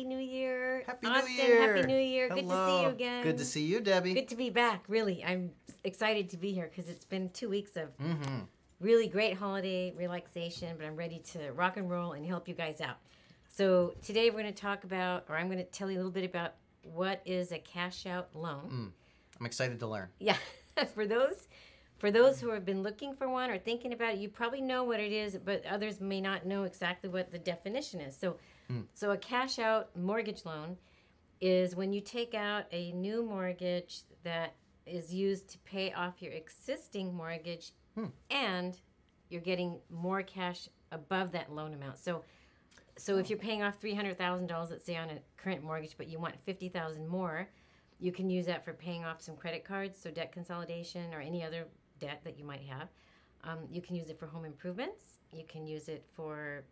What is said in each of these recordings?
Happy New Year. Happy New Year. Happy New Year. Good to see you again. Good to see you, Debbie. Good to be back. Really, I'm excited to be here because it's been two weeks of mm-hmm. really great holiday relaxation, but I'm ready to rock and roll and help you guys out. So today we're going to talk about, or I'm going to tell you a little bit about what is a cash out loan. I'm excited to learn. Yeah, for those for those who have been looking for one or thinking about it, you probably know what it is, but others may not know exactly what the definition is. So, so a cash out mortgage loan is when you take out a new mortgage that is used to pay off your existing mortgage, and you're getting more cash above that loan amount. So, so if you're paying off three hundred thousand dollars, let's say on a current mortgage, but you want fifty thousand more, you can use that for paying off some credit cards, so debt consolidation or any other debt that you might have. Um, you can use it for home improvements. You can use it for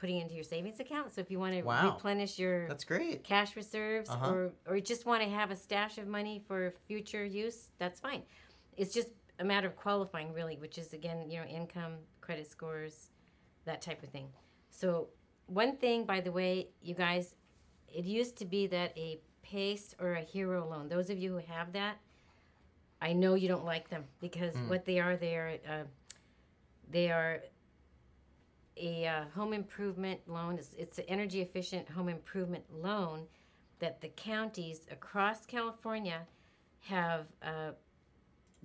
putting into your savings account. So if you want to Wow. replenish your That's great. cash reserves Uh-huh. or or just want to have a stash of money for future use, that's fine. It's just a matter of qualifying really, which is again, you know, income, credit scores, that type of thing. So one thing by the way, you guys, it used to be that a PACE or a hero loan, those of you who have that, I know you don't like them because what they are, they are uh, they are a uh, home improvement loan. It's, it's an energy efficient home improvement loan that the counties across California have uh,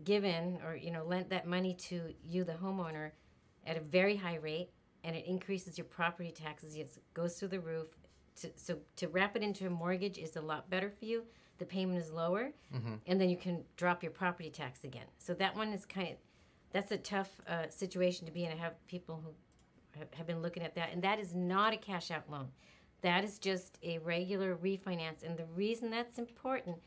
given or you know lent that money to you, the homeowner, at a very high rate, and it increases your property taxes. It goes through the roof. To, so to wrap it into a mortgage is a lot better for you. The payment is lower, and then you can drop your property tax again. So that one is kind of that's a tough uh, situation to be in. I have people who have- been looking at that, and that is not a cash out loan. That is just a regular refinance. And the reason that's important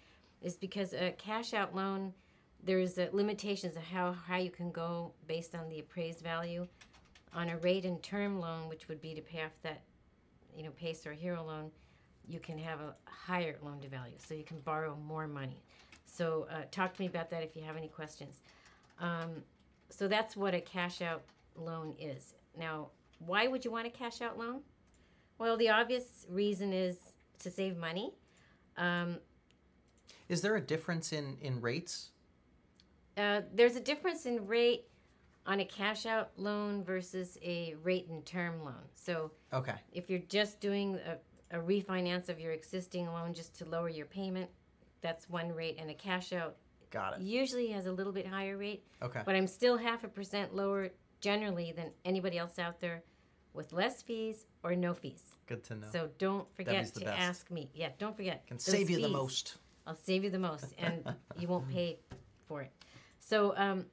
is because a cash out loan, there's limitations of how high you can go based on the appraised value. On a rate and term loan, which would be to pay off that, you know, PACE or Hero loan, you can have a higher loan to value, so you can borrow more money. So uh, talk to me about that if you have any questions. Um, so that's what a cash out loan is. Now, why would you want a cash out loan? Well, the obvious reason is to save money. Um, Is there a difference in in rates? uh, there's a difference in rate on a cash out loan versus a rate and term loan. So Okay. if you're just doing a, a refinance of your existing loan just to lower your payment, that's one rate, and a cash out Got it. usually has a little bit higher rate. Okay. but I'm still half a percent lower generally than anybody else out there with less fees or no fees. Good to know. So don't forget to best. ask me. Yeah, don't forget. Can save you the most. I'll save you the most, and you won't pay for it. So, um,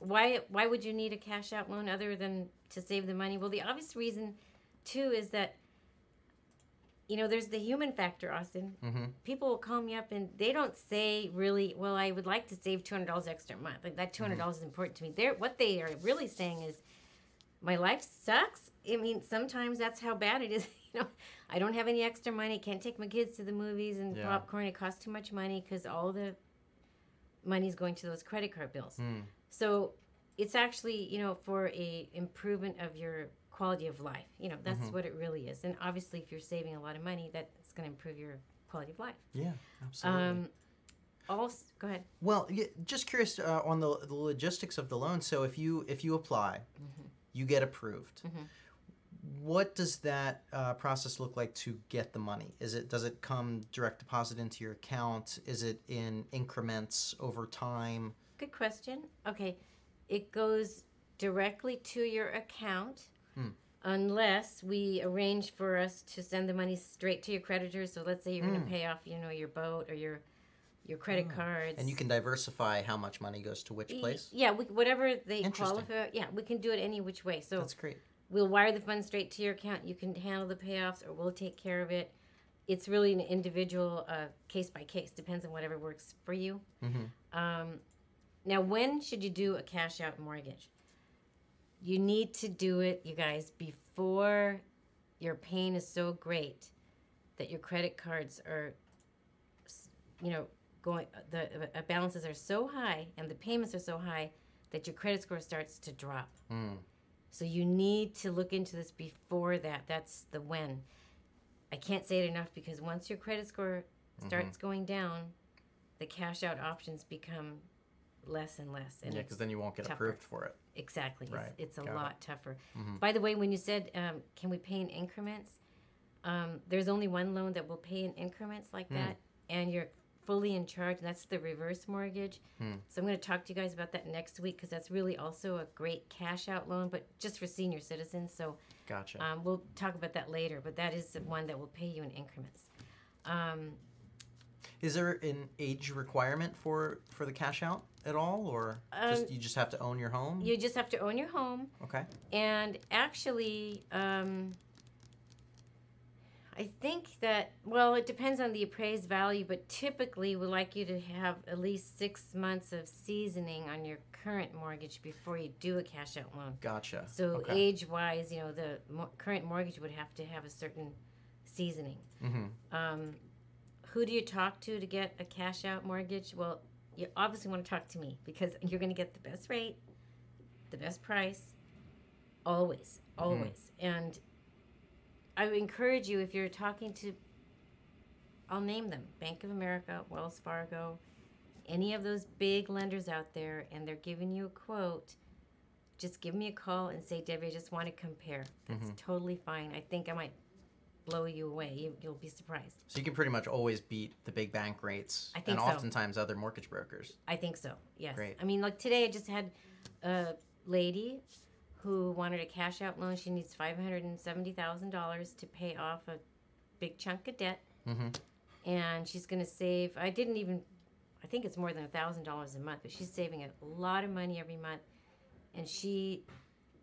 why why would you need a cash out loan other than to save the money? Well, the obvious reason, too, is that you know there's the human factor, Austin. Mm-hmm. People will call me up and they don't say really, well, I would like to save two hundred dollars extra a month. Like that two hundred dollars is important to me. They're what they are really saying is, my life sucks. I mean, sometimes that's how bad it is. You know, I don't have any extra money. Can't take my kids to the movies and Yeah. popcorn. It costs too much money because all the money is going to those credit card bills. Mm. So it's actually, you know, for a improvement of your quality of life. You know, that's what it really is. And obviously, if you're saving a lot of money, that's going to improve your quality of life. Yeah, absolutely. Um, also, go ahead. well, yeah, just curious uh, on the, the logistics of the loan. So if you if you apply, Mm-hmm. you get approved. What does that uh, process look like to get the money? Is it does it come direct deposit into your account? Is it in increments over time? Good question. Okay, it goes directly to your account Hmm. unless we arrange for us to send the money straight to your creditors. So let's say you're going Hmm. to pay off, you know, your boat or your your credit cards. And you can diversify how much money goes to which place. Yeah, we, whatever they qualify. Yeah, we can do it any which way. So That's great. we'll wire the funds straight to your account. You can handle the payoffs, or we'll take care of it. It's really an individual, uh, case by case. Depends on whatever works for you. Mhm. Um, now, when should you do a cash out mortgage? You need to do it, you guys, before your pain is so great that your credit cards are, you know, going. The uh, balances are so high and the payments are so high that your credit score starts to drop. Mm. So you need to look into this before that. That's the when. I can't say it enough because once your credit score Mm-hmm. starts going down, the cash out options become less and less. And yeah, because then you won't get tougher. approved for it. Exactly. Right. It's, it's a Got it. lot tougher. Mhm. By the way, when you said, um, can we pay in increments? Um, there's only one loan that will pay in increments like Hmm. that, and you're fully in charge. And that's the reverse mortgage. Hmm. So I'm going to talk to you guys about that next week because that's really also a great cash out loan, but just for senior citizens. So Gotcha. um, we'll talk about that later, but that is the one that will pay you in increments. Um, Is there an age requirement for for the cash out at all, or Um, just you just have to own your home? you just have to own your home. okay. And actually, um, I think that, well, it depends on the appraised value, but typically we like you to have at least six months of seasoning on your current mortgage before you do a cash out loan. Gotcha. So, okay. age wise, you know, the mo- current mortgage would have to have a certain seasoning. hmm Um, who do you talk to to get a cash out mortgage? Well, you obviously want to talk to me because you're going to get the best rate, the best price, always, always. And I would encourage you if you're talking to, I'll name them Bank of America, Wells Fargo, any of those big lenders out there, and they're giving you a quote. Just give me a call and say, Debbie, I just want to compare. That's Mhm. totally fine. I think I might blow you away. You, you'll be surprised. So you can pretty much always beat the big bank rates, I think and so. oftentimes other mortgage brokers. I think so. Yes. Great. I mean, like today, I just had a lady who wanted a cash out loan. She needs five hundred and seventy thousand dollars to pay off a big chunk of debt, hmm and she's going to save. I didn't even. I think it's more than a thousand dollars a month, but she's saving a lot of money every month, and she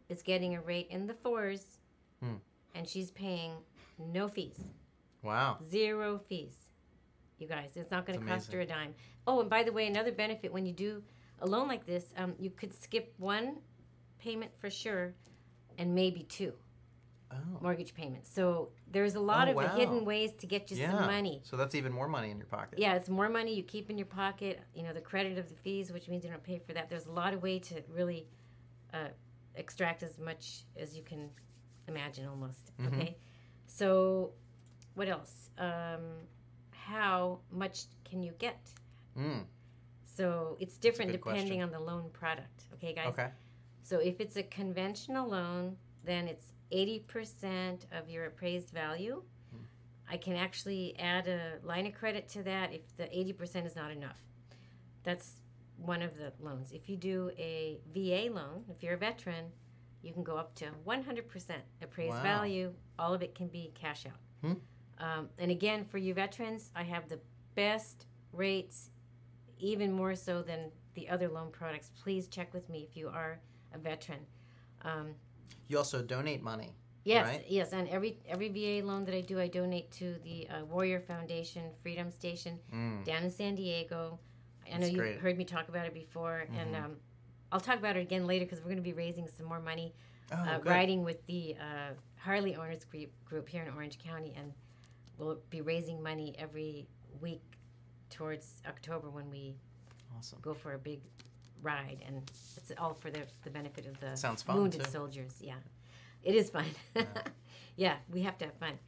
is getting a rate in the fours, Hmm. and she's paying no fees. Wow. Zero fees. You guys, it's not going to cost her a dime. Oh, and by the way, another benefit when you do a loan like this, um, you could skip one payment for sure, and maybe two Oh. mortgage payments. So there's a lot Oh, of wow. hidden ways to get you yeah. some money. So that's even more money in your pocket. Yeah, it's more money you keep in your pocket. You know, the credit of the fees, which means you don't pay for that. There's a lot of way to really uh, extract as much as you can imagine, almost. Mhm. Okay, so what else? Um, how much can you get? Mm. So it's different depending question. on the loan product. Okay, guys. Okay. So if it's a conventional loan, then it's 80% of your appraised value. Hmm. I can actually add a line of credit to that if the 80% is not enough. That's one of the loans. If you do a VA loan, if you're a veteran, you can go up to 100% appraised Wow. value. All of it can be cash out. Hmm. Um, and again, for you veterans, I have the best rates, even more so than the other loan products. Please check with me if you are a veteran. Um, You also donate money. yes, Right. yes, and every every VA loan that I do, I donate to the uh, Warrior Foundation Freedom Station Mm. down in San Diego. I know That's you've great. heard me talk about it before, and Mhm. um, I'll talk about it again later because we're going to be raising some more money Oh, uh, riding with the uh, Harley Owners group, group here in Orange County, and we'll be raising money every week towards October when we Awesome. go for a big ride, and it's all for the, the benefit of the Sounds fun, wounded too. soldiers. Yeah, it is fun. Yeah. yeah, we have to have fun.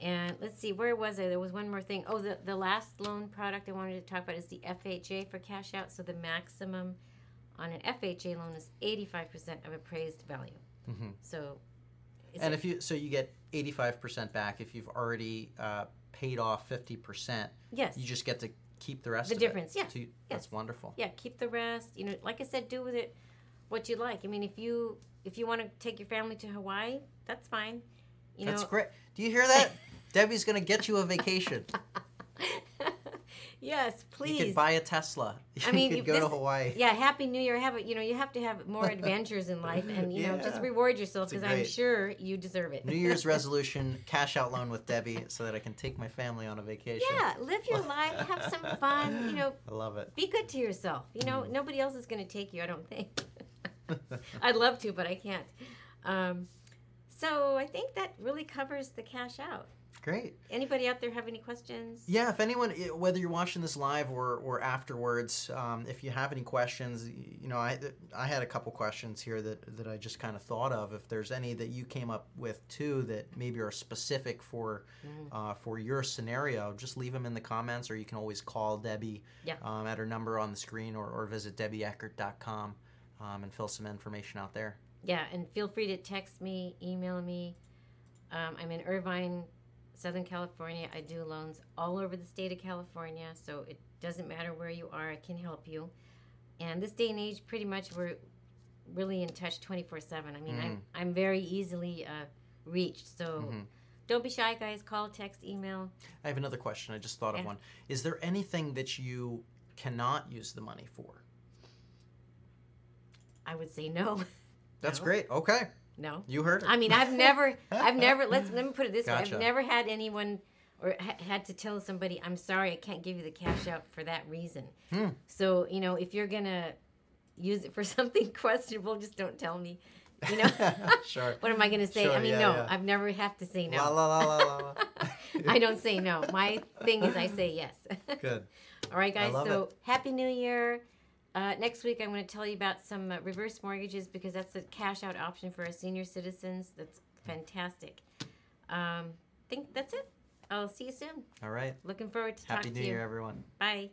And let's see, where was I? There was one more thing. Oh, the, the last loan product I wanted to talk about is the FHA for cash out. So the maximum on an FHA loan is 85% of appraised value. hmm So, And if you so you get eighty five percent back if you've already uh, paid off fifty percent, yes, you just get to keep the rest. The of difference, It. yeah, So you- That's wonderful. yeah, keep the rest. You know, like I said, do with it what you like. I mean, if you if you want to take your family to Hawaii, that's fine. You That's know, great. Do you hear that? Debbie's gonna get you a vacation. yes, please. You could buy a Tesla. I mean, could go to Hawaii. yeah, happy New Year. Have it. You know, you have to have more adventures in life, and you know, just reward yourself because I'm sure you deserve it. New Year's resolution: cash out loan with Debbie, so that I can take my family on a vacation. yeah, live your life, have some fun. You know, I love it. be good to yourself. You know, Mm. nobody else is going to take you. I don't think. I'd love to, but I can't. Um, so I think that really covers the cash out. Great. Anybody out there have any questions? Yeah, if anyone, whether you're watching this live or, or afterwards, um, if you have any questions, you know, I I had a couple questions here that, that I just kind of thought of. If there's any that you came up with too that maybe are specific for Mm. uh, for your scenario, just leave them in the comments, or you can always call Debbie Yeah. um, at her number on the screen, or, or visit debbieeckert.com um, and fill some information out there. Yeah, and feel free to text me, email me. Um, I'm in Irvine, Southern California. I do loans all over the state of California, so it doesn't matter where you are, I can help you. And this day and age, pretty much we're really in touch 24 7. I mean, I'm, I'm very easily uh, reached, so Mhm. don't be shy, guys. Call, text, email. I have another question. I just thought of Yeah. one. Is there anything that you cannot use the money for? I would say no. That's No. great. Okay, no. you heard it. I mean, I've never, I've never. Let's let me put it this way: I've never had anyone or ha- had to tell somebody, "I'm sorry, I can't give you the cash out for that reason." Hmm. So you know, if you're gonna use it for something questionable, just don't tell me. You know, sure. what am I gonna say? Sure, I mean, yeah, no, yeah. I've never have to say no. La la la la la. I don't say no. My thing is, I say yes. Good. All right, guys. So happy New Year. Uh, next week, I'm going to tell you about some uh, reverse mortgages because that's a cash out option for our senior citizens. That's fantastic. Um, think that's it. I'll see you soon. All right. Looking forward to Happy talking New to you. Year, everyone. Bye.